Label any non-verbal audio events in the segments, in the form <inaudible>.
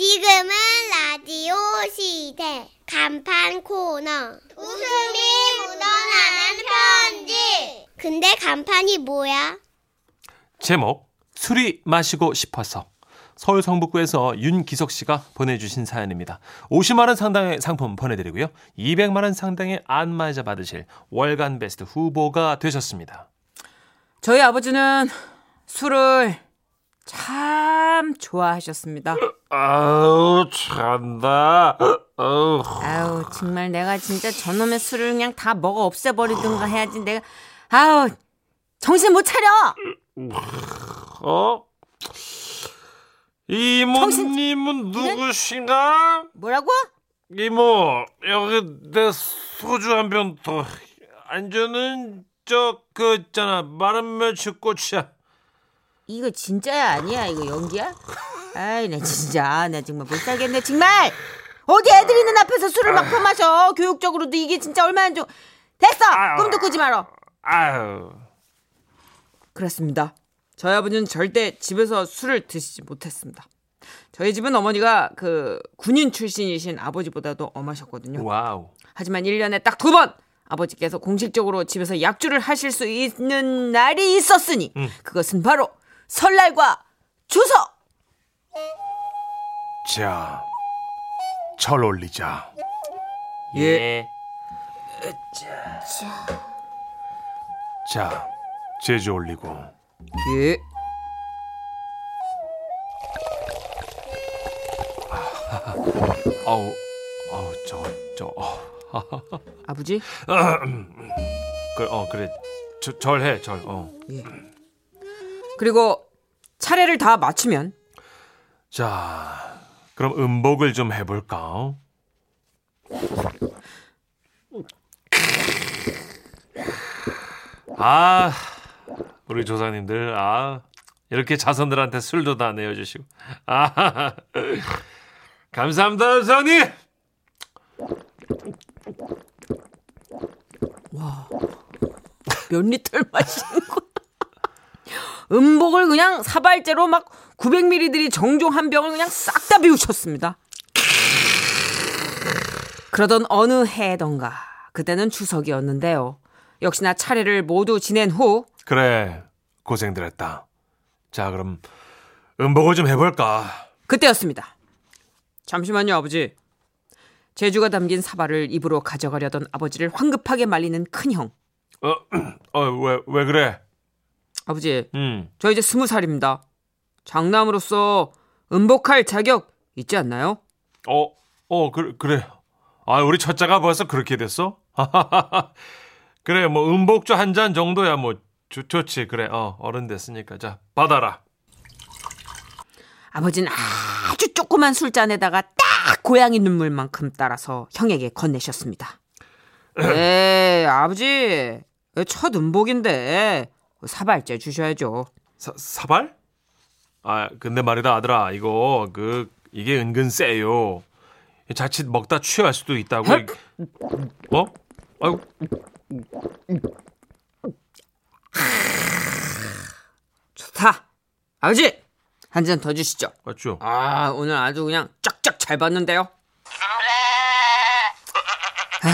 지금은 라디오 시대 간판 코너 웃음이 묻어나는 편지 근데 간판이 뭐야? 제목 술이 마시고 싶어서 서울 성북구에서 윤기석 씨가 보내주신 사연입니다. 50만 원 상당의 상품 보내드리고요. 200만 원 상당의 안마의자 받으실 월간 베스트 후보가 되셨습니다. 저희 아버지는 술을 참 좋아하셨습니다. 아우 찬다. 아우. 아우 정말 내가 진짜 저놈의 술을 그냥 다 먹어 없애버리든가 해야지 내가 아우 정신 못 차려. 어? 이모님은 누구신가? 뭐라고? 이모 여기 내 소주 한 병 더. 안주는 저 그 있잖아 마른 멸치 꽃이야. 이거 진짜야? 아니야? 이거 연기야? 아이 나 진짜 나 정말 못 살겠네. 정말! 어디 애들 있는 앞에서 술을 막 퍼마셔? 교육적으로도 이게 진짜 얼마나 안 좋 됐어! 꿈도 꾸지 말어. 아유. 그렇습니다. 저희 아버지는 절대 집에서 술을 드시지 못했습니다. 저희 집은 어머니가 그 군인 출신이신 아버지보다도 엄하셨거든요. 와우. 하지만 1년에 딱 두 번 아버지께서 공식적으로 집에서 약주를 하실 수 있는 날이 있었으니 그것은 바로 설날과 추석 자, 절 올리자. 예. 자, 제주 올리고. 예. 아우, 아우, 저, 저, 어, 아버지 그, 어, 그래. 저, 절해, 절, 어. 그리고 차례를 다 마치면 자, 그럼 음복을 좀 해볼까? 아, 우리 조상님들, 아, 이렇게 자손들한테 술도 다 내어주시고. 아, 감사합니다, 조상님! 몇 리터를 마시는 거 음복을 그냥 사발제로 막 900ml들이 정종 한 병을 그냥 싹 다 비우셨습니다. 그러던 어느 해던가 그때는 추석이었는데요. 역시나 차례를 모두 지낸 후 그래, 고생들 했다. 자, 그럼 음복을 좀 해볼까? 그때였습니다. 잠시만요, 아버지. 제주가 담긴 사발을 입으로 가져가려던 아버지를 황급하게 말리는 큰형. 어, <clears throat> 어, 왜, 왜 그래? 아버지, 음, 저 이제 스무 살입니다. 장남으로서 음복할 자격 있지 않나요? 어, 어, 그, 그래. 아, 우리 첫째가 벌써 그렇게 됐어? <laughs> 그래, 뭐, 음복주 한 잔 정도야, 뭐, 좋, 좋지. 그래, 어, 어른 됐으니까. 자, 받아라. 아버지는 아주 조그만 술잔에다가 딱 고양이 눈물만큼 따라서 형에게 건네셨습니다. <clears throat> 네, 아버지. 첫 음복인데 사발제 주셔야죠. 사, 사발? 아, 근데 말이다, 아들아. 이거, 그, 이게 은근 세요. 자칫 먹다 취할 수도 있다고. 어? 아이고, 좋다. 아버지, 한 잔 더 주시죠. 맞죠? 아, 오늘 아주 그냥 쫙쫙 잘 봤는데요. 아,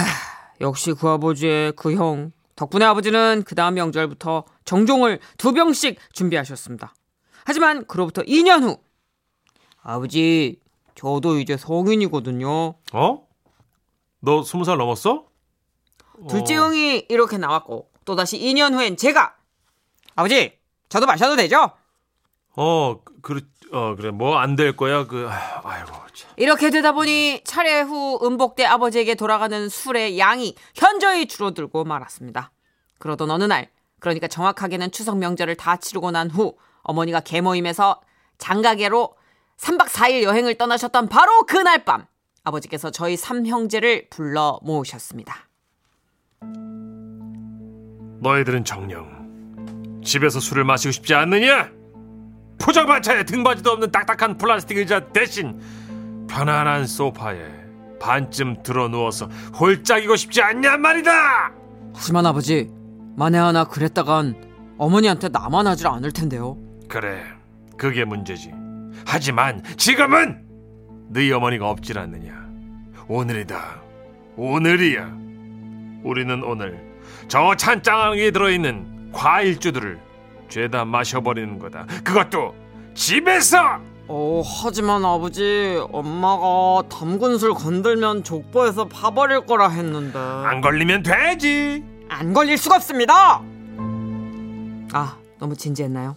역시 그 아버지의 그 형. 덕분에 아버지는 그 다음 명절부터 정종을 두 병씩 준비하셨습니다. 하지만 그로부터 2년 후 아버지 저도 이제 성인이거든요. 어? 너 스무 살 넘었어? 둘째 형이 이렇게 나왔고 또다시 2년 후엔 제가 아버지 저도 마셔도 되죠? 어, 그, 그래, 어, 그래. 뭐 안 될 거야. 그, 아이고, 참. 이렇게 되다 보니 차례 후 음복대 아버지에게 돌아가는 술의 양이 현저히 줄어들고 말았습니다. 그러던 어느 날, 그러니까 정확하게는 추석 명절을 다 치르고 난 후 어머니가 개모임에서 장가계로 3박 4일 여행을 떠나셨던 바로 그날 밤 아버지께서 저희 삼형제를 불러 모으셨습니다. 너희들은 정녕 집에서 술을 마시고 싶지 않느냐? 포장마차에 등받이도 없는 딱딱한 플라스틱 의자 대신 편안한 소파에 반쯤 들어 누워서 홀짝이고 싶지 않냔 말이다. 하지만 아버지, 만에 하나 그랬다간 어머니한테 나만 하질 않을 텐데요. 그래, 그게 문제지. 하지만 지금은 너희 어머니가 없질 않느냐 오늘이다 오늘이야 우리는 오늘 저 찬장에 들어있는 과일주들을 죄다 마셔버리는 거다 그것도 집에서 어, 하지만 아버지, 엄마가 담근 술 건들면 족보에서 파버릴 거라 했는데. 안 걸리면 되지 안 걸릴 수가 없습니다. 아, 너무 진지했나요?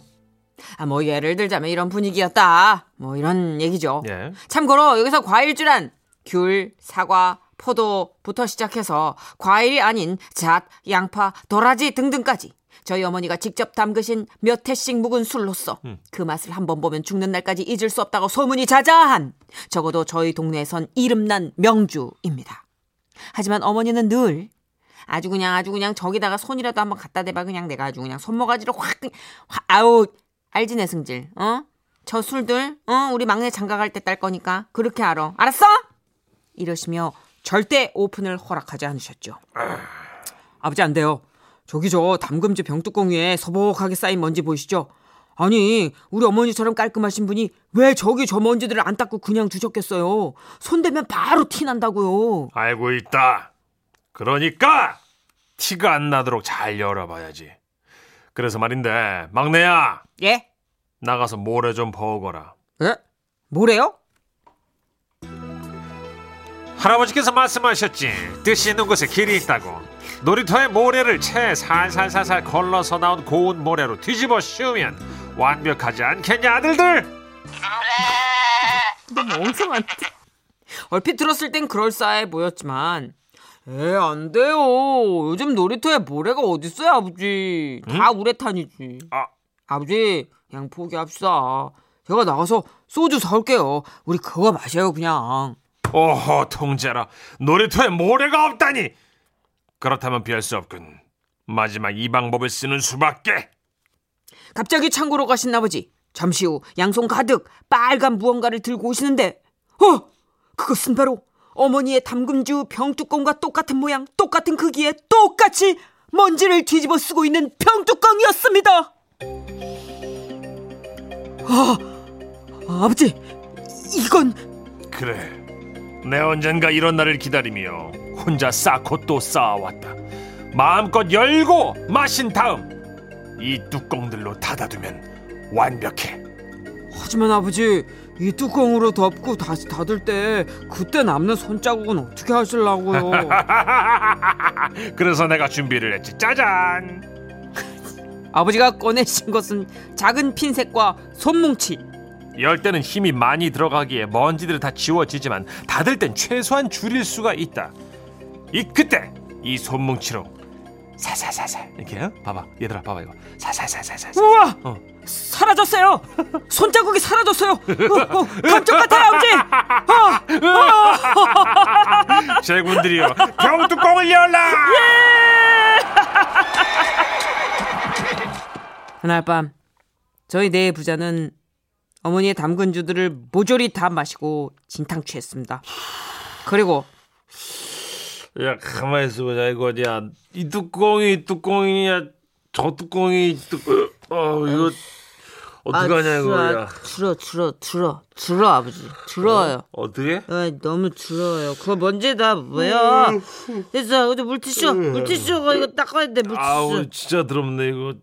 아, 뭐 예를 들자면 이런 분위기였다. 뭐 이런 얘기죠. 예. 참고로 여기서 과일주란 귤, 사과, 포도부터 시작해서 과일이 아닌 잣, 양파, 도라지 등등까지 저희 어머니가 직접 담그신 몇 해씩 묵은 술로서 그 맛을 한번 보면 죽는 날까지 잊을 수 없다고 소문이 자자한 적어도 저희 동네에선 이름난 명주입니다. 하지만 어머니는 늘 아주 그냥 아주 그냥 저기다가 손이라도 한번 갖다 대봐 그냥 내가 아주 그냥 손모가지로 확, 확 아우 알지 내 승질 어? 저 술들 어 우리 막내 장가 갈 때 딸 거니까 그렇게 알아 알았어? 이러시며 절대 오픈을 허락하지 않으셨죠. 아버지 안 돼요. 저기 저 담금주 병뚜껑 위에 서복하게 쌓인 먼지 보이시죠? 아니 우리 어머니처럼 깔끔하신 분이 왜 저기 저 먼지들을 안 닦고 그냥 두셨겠어요? 손대면 바로 티 난다고요. 알고 있다 그러니까 티가 안 나도록 잘 열어봐야지 그래서 말인데 막내야 예? 나가서 모래 좀 버거라 예? 뭐래요? 할아버지께서 말씀하셨지 뜻이 있는 곳에 길이 있다고 놀이터에 모래를 채 살살살살 걸러서 나온 고운 모래로 뒤집어 씌우면 완벽하지 않겠냐 아들들 너무 엉성한데. 얼핏 들었을 땐 그럴싸해 보였지만 에, 안 돼요. 요즘 놀이터에 모래가 어딨어요, 아버지. 다 우레탄이지. 아. 아버지, 그냥 포기합시다. 제가 나가서 소주 사올게요. 우리 그거 마셔요, 그냥. 오호 통제라 놀이터에 모래가 없다니 그렇다면 피할 수 없군 마지막 이 방법을 쓰는 수밖에 갑자기 창고로 가신 아버지. 잠시 후 양손 가득 빨간 무언가를 들고 오시는데, 어! 그것은 바로 어머니의 담금주 병뚜껑과 똑같은 모양, 똑같은 크기에 똑같이 먼지를 뒤집어 쓰고 있는 병뚜껑이었습니다. 아, 아버지, 이건 그래 내 언젠가 이런 날을 기다리며 혼자 쌓고 또 쌓아왔다 마음껏 열고 마신 다음 이 뚜껑들로 닫아두면 완벽해 하지만 아버지 이 뚜껑으로 덮고 다시 닫을 때 그때 남는 손자국은 어떻게 하실라고요? <laughs> 그래서 내가 준비를 했지 짜잔 아버지가 꺼내신 것은 작은 핀셋과 손뭉치. 열 때는 힘이 많이 들어가기에 먼지들이 다 지워지지만 닫을 땐 최소한 줄일 수가 있다. 이 그때 이 손뭉치로 살살살살 이렇게 어? 봐봐 얘들아 봐봐 이거 살살살살살 우와! 어. 사라졌어요. 손자국이 사라졌어요. <laughs> 어, 어, 감쪽 같아요, 아버지. 어, <laughs> 제군들이여 병뚜껑을 열라 <laughs> 그날 밤 저희 네 부자는 어머니의 담근 주들을 모조리 다 마시고 진탕 취했습니다. 그리고 야 가만히 있어 보자. 이거 어디야? 이 뚜껑이 뚜껑이야 저 뚜껑이 뚜껑 어 이거 어떡하냐 이거 야 줄어 줄어 줄어 줄어 아버지 줄어요. 어떻게 아, 너무 줄어요. 그거 먼지 다 뭐야? 됐어. 근데 물티슈, 물티슈가 이거 닦아야 돼. 물티슈. 아우 진짜 더럽네 이거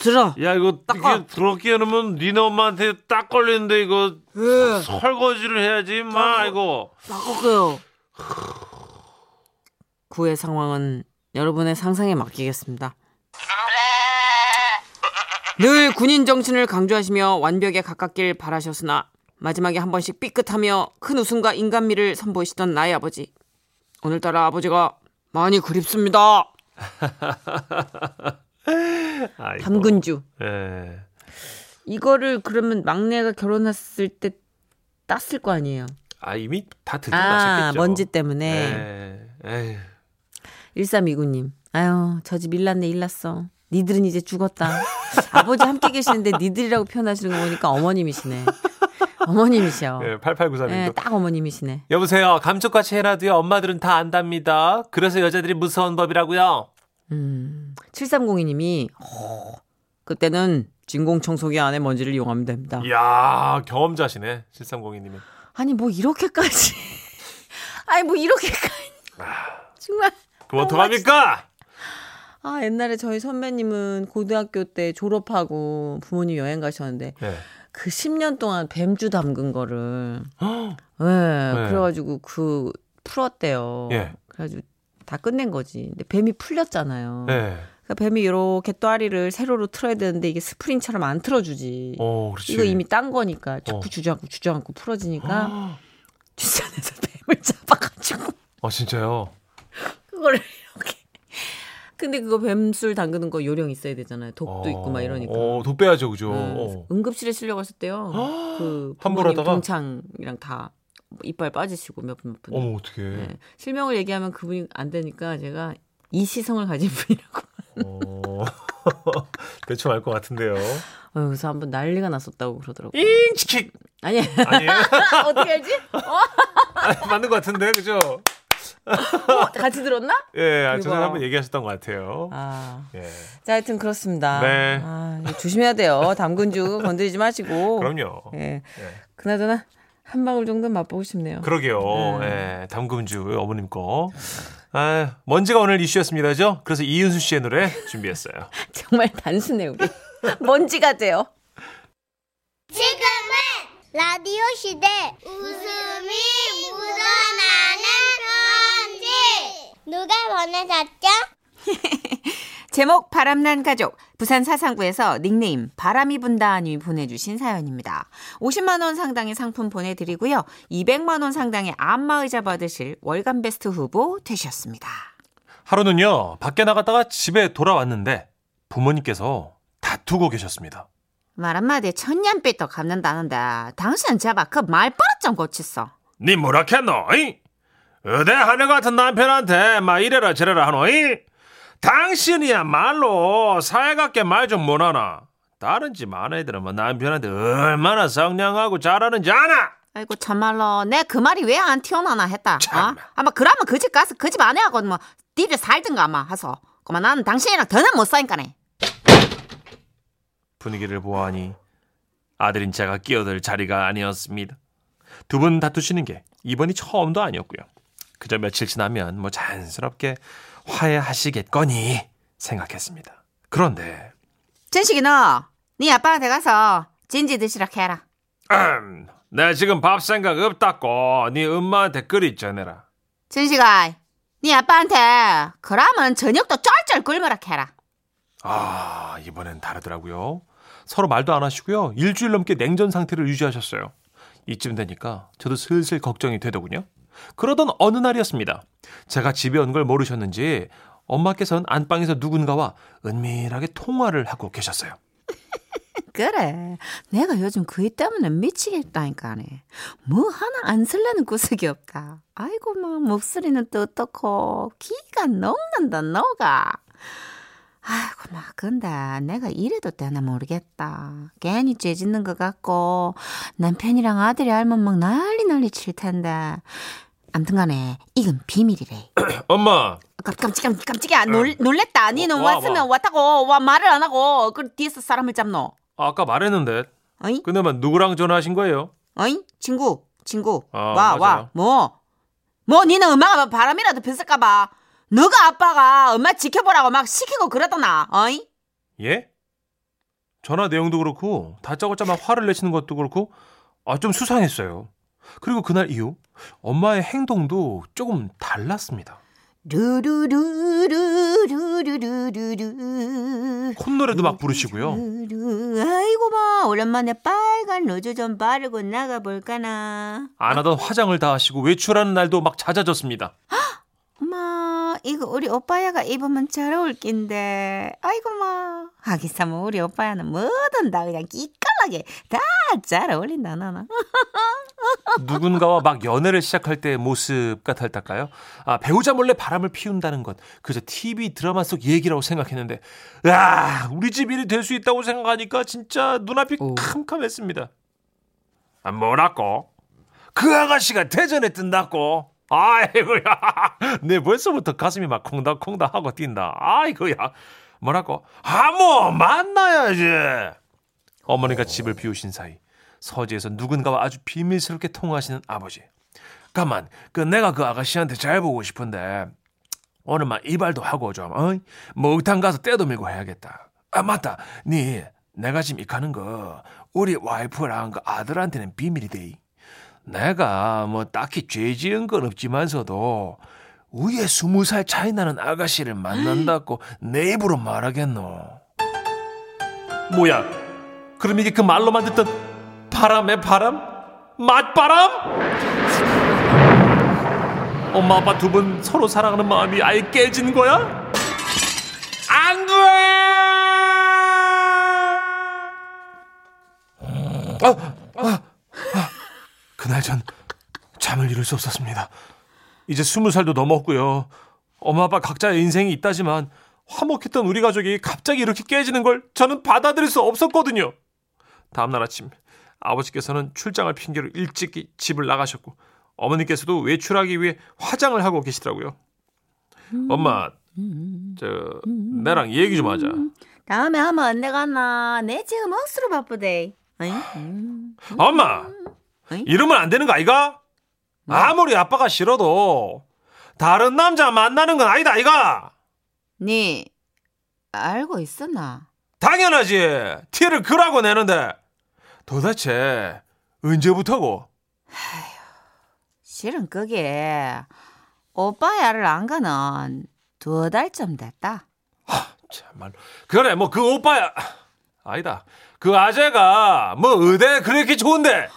들어. 야 이거 닦아. 더럽게 해놓으면 니네 엄마한테 딱 걸리는데 이거 예. 설거지를 해야지 임마 이거 닦을게요. 구의 상황은 여러분의 상상에 맡기겠습니다. 늘 군인 정신을 강조하시며 완벽에 가깝길 바라셨으나 마지막에 한 번씩 삐끗하며 큰 웃음과 인간미를 선보이시던 나의 아버지. 오늘따라 아버지가 많이 그립습니다. <laughs> 아이고. 담근주. 예. 이거를 그러면 막내가 결혼했을 때 땄을 거 아니에요. 아 이미 다 아, 들통나셨겠죠 먼지 때문에. 예. 에휴. 1329님. 아유, 저 집 일났네, 일났어. 니들은 이제 죽었다. <laughs> 아버지 함께 계시는데 니들이라고 표현하시는 거 보니까 어머님이시네. 어머님이셔. 예, 8893님도 예, 딱 어머님이시네. 여보세요 감쪽같이 해놔도요 엄마들은 다 안답니다 그래서 여자들이 무서운 법이라고요 음, 7302님이, 어, 그때는 진공 청소기 안에 먼지를 이용하면 됩니다. 이야 경험자시네 7302님은 아니 뭐 이렇게까지 <laughs> 아니 뭐 이렇게까지 정말 그럼 어떡합니까? 아 옛날에 저희 선배님은 고등학교 때 졸업하고 부모님 여행 가셨는데 예. 그 10년 동안 뱀주 담근 거를 헉, 네, 네. 그래가지고 그 풀었대요. 예. 그래가지고 다 끝낸 거지. 근데 뱀이 풀렸잖아요. 예. 그러니까 뱀이 이렇게 또아리를 세로로 틀어야 되는데 이게 스프링처럼 안 틀어주지. 어, 그렇지. 이거 이미 딴 거니까 자꾸 어. 주저앉고 주저앉고 풀어지니까 아, 뒷산에서 <laughs> 뱀을 잡아가지고 어, 진짜요? 그거를 이렇게. 근데 그거 뱀술 담그는 거 요령 있어야 되잖아요. 독도 어, 있고 막 이러니까. 어, 독 빼야죠, 그죠? 네, 어. 응급실에 실려가셨대요. 그 함부로 부모님 하다가? 동창이랑 다 이빨 빠지시고 몇 분 몇 분. 어머, 어떡해. 네. 실명을 얘기하면 그분이 안 되니까 제가 이 시성을 가진 분이라고. 어. <laughs> 대충 알 것 같은데요. 어, 그래서 한번 난리가 났었다고 그러더라고요. 잉치킥! 아니 아니에요? <laughs> 어떻게 알지? <laughs> 아, 맞는 것 같은데, 그죠? 어, 같이 들었나? 예, 아, 전에 대박. 한번 얘기하셨던 것 같아요. 아, 예. 자 하여튼 그렇습니다. 네. 아, 조심해야 돼요. 담근주 건드리지 마시고. 그럼요. 예. 예. 그나저나 한 방울 정도 맛보고 싶네요. 그러게요. 네. 예, 담금주 어머님 거. 아, 먼지가 오늘 이슈였습니다죠? 그래서 이은수 씨의 노래 준비했어요. <laughs> 정말 단순해 우리. <laughs> 먼지가 돼요. 지금은 라디오 시대 웃음이 묻어나는 편지 누가 보내셨죠? <laughs> 제목 바람난 가족 부산 사상구에서 닉네임 바람이 분다님이 보내주신 사연입니다. 50만 원 상당의 상품 보내드리고요. 200만 원 상당의 안마의자 받으실 월간 베스트 후보 되셨습니다. 하루는요, 밖에 나갔다가 집에 돌아왔는데 부모님께서 다투고 계셨습니다. 말 한마디에 천년빛도 갚는다는데 당신은 제발 그 말버릇 좀 고치소. 니 뭐라 했노? 이? 어대 하늘 같은 남편한테 막 이래라 저래라 하노? 이? 당신이야말로 사회갑게 말 좀 못하나? 다른 집 아내들은 뭐 남편한테 얼마나 성량하고 잘하는지 아나? 아이고 참말로 내 그 말이 왜 안 튀어나나 했다. 어? 참. 아마 그러면 그 집 가서 그 집 아내하고 뭐 니들 살든가 아마 하소. 그만 나는 당신이랑 더는 못 사니까네. 분위기를 보아하니 아들인 제가 끼어들 자리가 아니었습니다. 두 분 다투시는 게 이번이 처음도 아니었고요. 그저 며칠 지나면 뭐 자연스럽게 화해하시겠거니 생각했습니다. 그런데 전식이 너, 네 아빠한테 가서 진지 드시라 해라. 음, 내 지금 밥 생각 없다고 네 엄마한테 끓이 전해라. 전식아, 네 아빠한테 그러면 저녁도 쩔쩔 굶으라 해라. 아 이번엔 다르더라고요. 서로 말도 안 하시고요. 일주일 넘게 냉전 상태를 유지하셨어요. 이쯤 되니까 저도 슬슬 걱정이 되더군요. 그러던 어느 날이었습니다. 제가 집에 온 걸 모르셨는지 엄마께서는 안방에서 누군가와 은밀하게 통화를 하고 계셨어요. <laughs> 그래, 내가 요즘 그이 때문에 미치겠다니까네. 뭐 하나 안 설레는 구석이 없다. 아이고 막 목소리는 또 어떻고 기가 녹는다 녹아. 아이고 막 근데 내가 이래도 되나 모르겠다. 괜히 죄 짓는 것 같고 남편이랑 아들이 알면 막 난리 난리 칠 텐데. 암튼간에 이건 비밀이래. <clears throat> 엄마, 깜- 깜찍 깜찍이야 놀, 놀랬다. 니는 와, 왔으면 와. 왔다고 와 말을 안 하고 그 뒤에서 사람을 잡노. 아 까 말했는데 어이? 근데만 누구랑 전화하신 거예요? 어이? 친구, 친구. 아, 와. 와. 뭐? 뭐, 니는 엄마가 바람이라도 폈을까봐. 너가 아빠가 엄마 지켜보라고 막 시키고 그러더나, 어이? 예? 전화 내용도 그렇고 다짜고짜 막 화를 내시는 것도 그렇고 아 좀 수상했어요. 그리고 그날 이후 엄마의 행동도 조금 달랐습니다. 루루루루루루루루. 콧노래도 막 부르시고요. 아이고, 마. 오랜만에 빨간 루즈 좀 바르고 나가볼까나. 안 하던 화장을 다 하시고 외출하는 날도 막 잦아졌습니다. 이거 우리 오빠야가 입으면 잘 어울 낀데. 아이고, 마. 하기사 뭐 우리 오빠야는 뭐든 다 그냥 기깔나게 다 잘 어울린다, 나나. <laughs> 누군가와 막 연애를 시작할 때의 모습 같았달까요? 아, 배우자 몰래 바람을 피운다는 것 그저 TV 드라마 속 얘기라고 생각했는데 야 우리 집 일이 될 수 있다고 생각하니까 진짜 눈앞이 오. 캄캄했습니다. 아, 뭐라고? 그 아가씨가 대전에 뜬다고? 아이고야 <laughs> 내 벌써부터 가슴이 막 콩닥콩닥 하고 뛴다. 아이고야 뭐라고? 아뭐 만나야지. 어머니가 집을 비우신 사이 서재에서 누군가와 아주 비밀스럽게 통화하시는 아버지. 가만, 그 내가 그 아가씨한테 잘 보고 싶은데 오늘만 이발도 하고 좀, 어? 목욕탕 가서 때도 밀고 해야겠다. 아 맞다, 니 내가 지금 이카는 거 우리 와이프랑 그 아들한테는 비밀이 돼. 내가 뭐 딱히 죄 지은 건 없지만서도 위에 스무 살 차이 나는 아가씨를 만난다고 내 입으로 말하겠노. 뭐야? 그럼 이게 그 말로만 듣던 바람의 바람? 맛바람? 엄마 아빠 두 분 서로 사랑하는 마음이 아예 깨진 거야? 안 돼! 아, 아, 아. 그날 전 잠을 이룰 수 없었습니다. 이제 스무 살도 넘었고요. 엄마 아빠 각자의 인생이 있다지만 화목했던 우리 가족이 갑자기 이렇게 깨지는 걸 저는 받아들일 수 없었거든요. 다음날 아침 아버지께서는 출장을 핑계로 일찍 집을 나가셨고 어머니께서도 외출하기 위해 화장을 하고 계시더라고요. 엄마, 저 나랑 얘기 좀 하자. 다음에 하면 안 되겠나? 내 지금 억수로 바쁘대. 음. 엄마, 어이? 이러면 안 되는 거 아이가? 아무리 아빠가 싫어도 다른 남자 만나는 건 아니다 아이가? 네 알고 있었나? 당연하지. 티를 그라고 내는데 도대체 언제부터고? 실은 그게 오빠 야를 안 가는 두 달쯤 됐다. 참말 그래 뭐 그 오빠야 아니다. 그 아재가 뭐 의대 그렇게 좋은데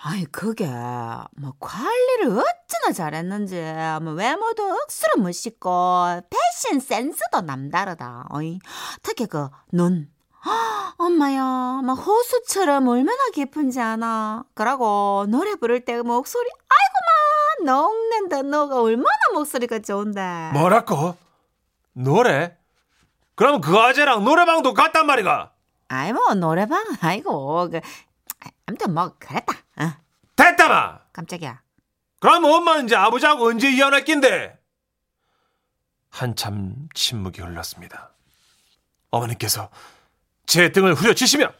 아이 그게 뭐 관리를 어찌나 잘했는지 뭐 외모도 억수로 멋있고 패션 센스도 남다르다. 어이 특히 그 눈. 엄마야, 막 호수처럼 얼마나 깊은지 아나. 그러고 노래 부를 때 목소리, 아이고마, 녹는다 너가 얼마나 목소리가 좋은데. 뭐라고? 노래? 그럼 그 아재랑 노래방도 갔단 말이가? 아이 뭐 노래방은 아니고 그 아무튼 뭐 그랬다. 어, 됐다마. 깜짝이야. 그럼 엄마는 이제 아버지하고 언제 이혼할 낀데? 한참 침묵이 흘렀습니다. 어머니께서 제 등을 후려치시며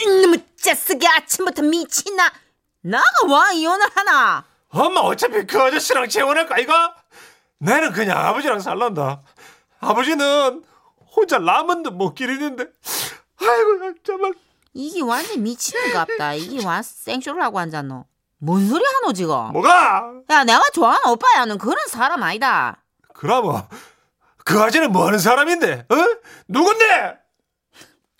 이놈의 자식이 아침부터 미치나. 나가 와 이혼을 하나. 엄마 어차피 그 아저씨랑 재혼할 거 아이가? 나는 그냥 아버지랑 살란다. 아버지는 혼자 라면도 못 기르는데 아이고 나 정말 이게 완전 미치는 갑다. 이게 완 생쇼라고 앉았노. 뭔 소리 하노 지금? 뭐가? 야 내가 좋아하는 오빠야는 그런 사람 아니다. 그럼 그 아재는 뭐 하는 사람인데? 어? 누군데?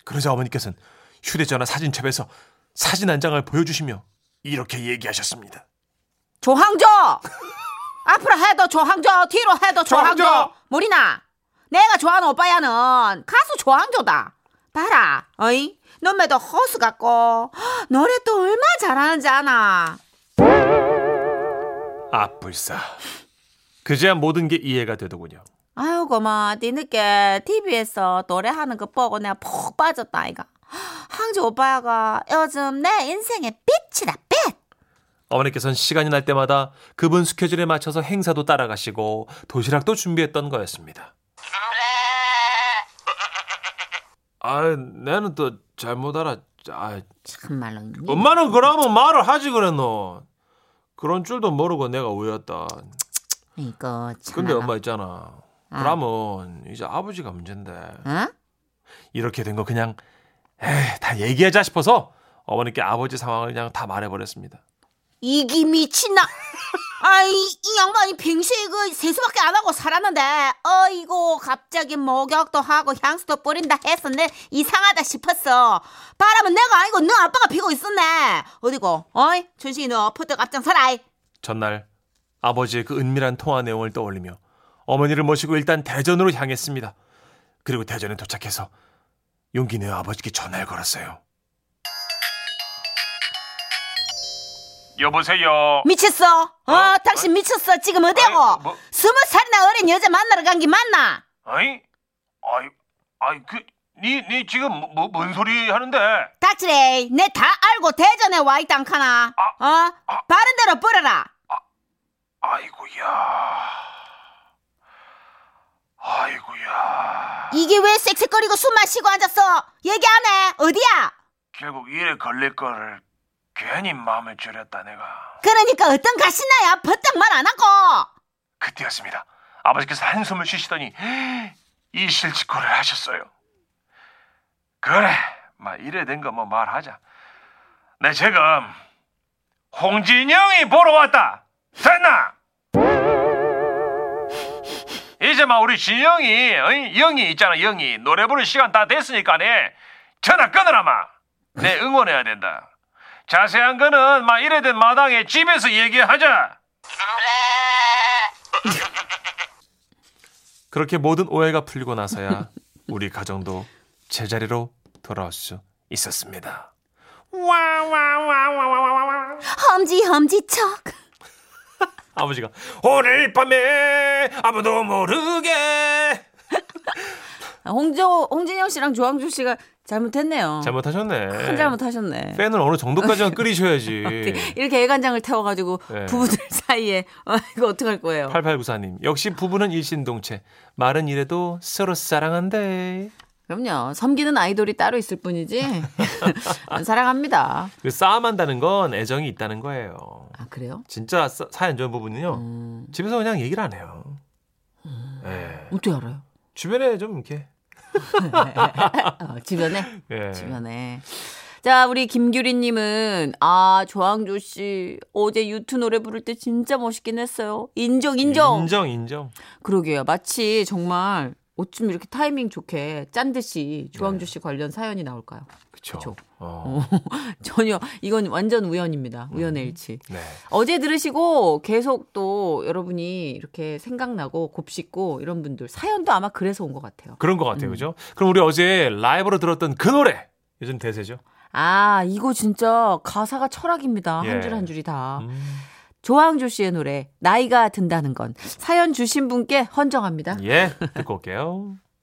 그러자 어머니께서는 휴대전화 사진첩에서 사진 한 장을 보여주시며 이렇게 얘기하셨습니다. 조항조! <laughs> 앞으로 해도 조항조, 뒤로 해도 조항조. 조항조! 모리나, 내가 좋아하는 오빠야는 가수 조항조다. 봐라, 어이? 눈매도 호수 같고 <gasps> 노래 또 얼마 잘하는지 아나. 아뿔싸. 그제야 모든 게 이해가 되더군요. 아유 고마 뒤늦게 TV에서 노래하는 거 보고 내가 푹 빠졌다 아이가. <gasps> 항조 오빠야가 요즘 내 인생의 빛이다 빛. 어머니께서는 시간이 날 때마다 그분 스케줄에 맞춰서 행사도 따라가시고 도시락도 준비했던 거였습니다. 아, 나는 또 잘못 알아. 아, 참말로. 엄마는 그러면 말을 하지 그랬노. 그런 줄도 모르고 내가 왜였다. 이거 참. 근데 엄마 있잖아. 그러면 이제 아버지가 문제인데 어? 이렇게 된 거 그냥 에이, 다 얘기하자 싶어서 어머니께 아버지 상황을 그냥 다 말해버렸습니다. 이기 미친나. 아이 이 양반이 그 세수밖에 안 하고 살았는데 어이고 갑자기 목욕도 하고 향수도 뿌린다 내 이상하다 싶었어. 바람은 내가 아니고 너 아빠가 피고 있었네. 어디고? 어이 준식이 너 퍼뜩 앞장서라. 이. 전날 아버지의 그 은밀한 통화 내용을 떠올리며 어머니를 모시고 일단 대전으로 향했습니다. 그리고 대전에 도착해서 용기 내어 아버지께 전화를 걸었어요. 여보세요. 미쳤어? 어, 어? 당신 미쳤어? 지금 어디고? 아이, 뭐- 스무 살이나 어린 여자 만나러 간 게 맞나? 아이, 아이, 아이 그, 니, 니 지금 뭐, 뭔 소리 하는데? 닥치래, 내다 알고 대전에 와 있다 안카나? 아, 어? 바른 대로 뿌려라. 아이고야. 아이고야. 이게 왜 섹섹거리고 숨 마시고 앉았어? 얘기 안 해? 어디야? 결국 일에 걸릴 거를 괜히 마음을 졸였다 내가. 그러니까 어떤 가시나야 버딱 말안 하고. 그때였습니다. 아버지께서 한숨을 쉬시더니 이 실직고를 하셨어요. 그래, 막 이래 된 거 뭐 말하자. 내 지금 홍진영이 보러 왔다. 됐나? 이제 막 우리 진영이, 어이? 영이 있잖아, 영이. 노래 부를 시간 다 됐으니까네. 전화 끊으라, 마. 내 응원해야 된다. 자세한 거는 막 이래 된 마당에 집에서 얘기하자. <laughs> 그렇게 모든 오해가 풀리고 나서야 우리 가정도 제자리로 돌아올 수 있었습니다. 험지 험지척. <laughs> 아버지가 오늘 밤에 아무도 모르게 홍조 홍진영 씨랑 조항조 씨가 잘못했네요. 잘못하셨네. 큰 잘못하셨네. 팬은 어느 정도까지만 <laughs> 끓이셔야지. 이렇게 애간장을 태워가지고 네. 부부들 <laughs> 사이에 어, 이거 어떡할 거예요? 8894님 역시 부부는 일신동체 말은 이래도 서로 사랑한대. 그럼요. 섬기는 아이돌이 따로 있을 뿐이지 <laughs> 사랑합니다. 그 싸움한다는 건 애정이 있다는 거예요. 아 그래요? 진짜 사- 사연 좋은 부분은요. 음, 집에서 그냥 얘기를 안 해요. 예. 어떻게 알아요? 주변에 좀 이렇게. 어, 주변에 예. 주변에. 자, 우리 김규리님은 아 조항조 씨 어제 유튜 노래 부를 때 진짜 멋있긴 했어요. 인정, 인정. 인정, 인정. 그러게요. 마치 정말 어쩜 이렇게 타이밍 좋게 짠 듯이 조항조 씨 관련 사연이 나올까요? 그쵸. 그쵸. 어. <laughs> 전혀 이건 완전 우연입니다. 우연의 일치. 네. 어제 들으시고 계속 또 여러분이 이렇게 생각나고 곱씹고 이런 분들 사연도 아마 그래서 온 것 같아요. 그런 것 같아요. 그죠? 그럼 우리 어제 라이브로 들었던 그 노래. 요즘 대세죠? 아, 이거 진짜 가사가 철학입니다. 예. 한 줄 한 줄이 다. 음. 조항조 씨의 노래 나이가 든다는 건 사연 주신 분께 헌정합니다. 예. 듣고 올게요.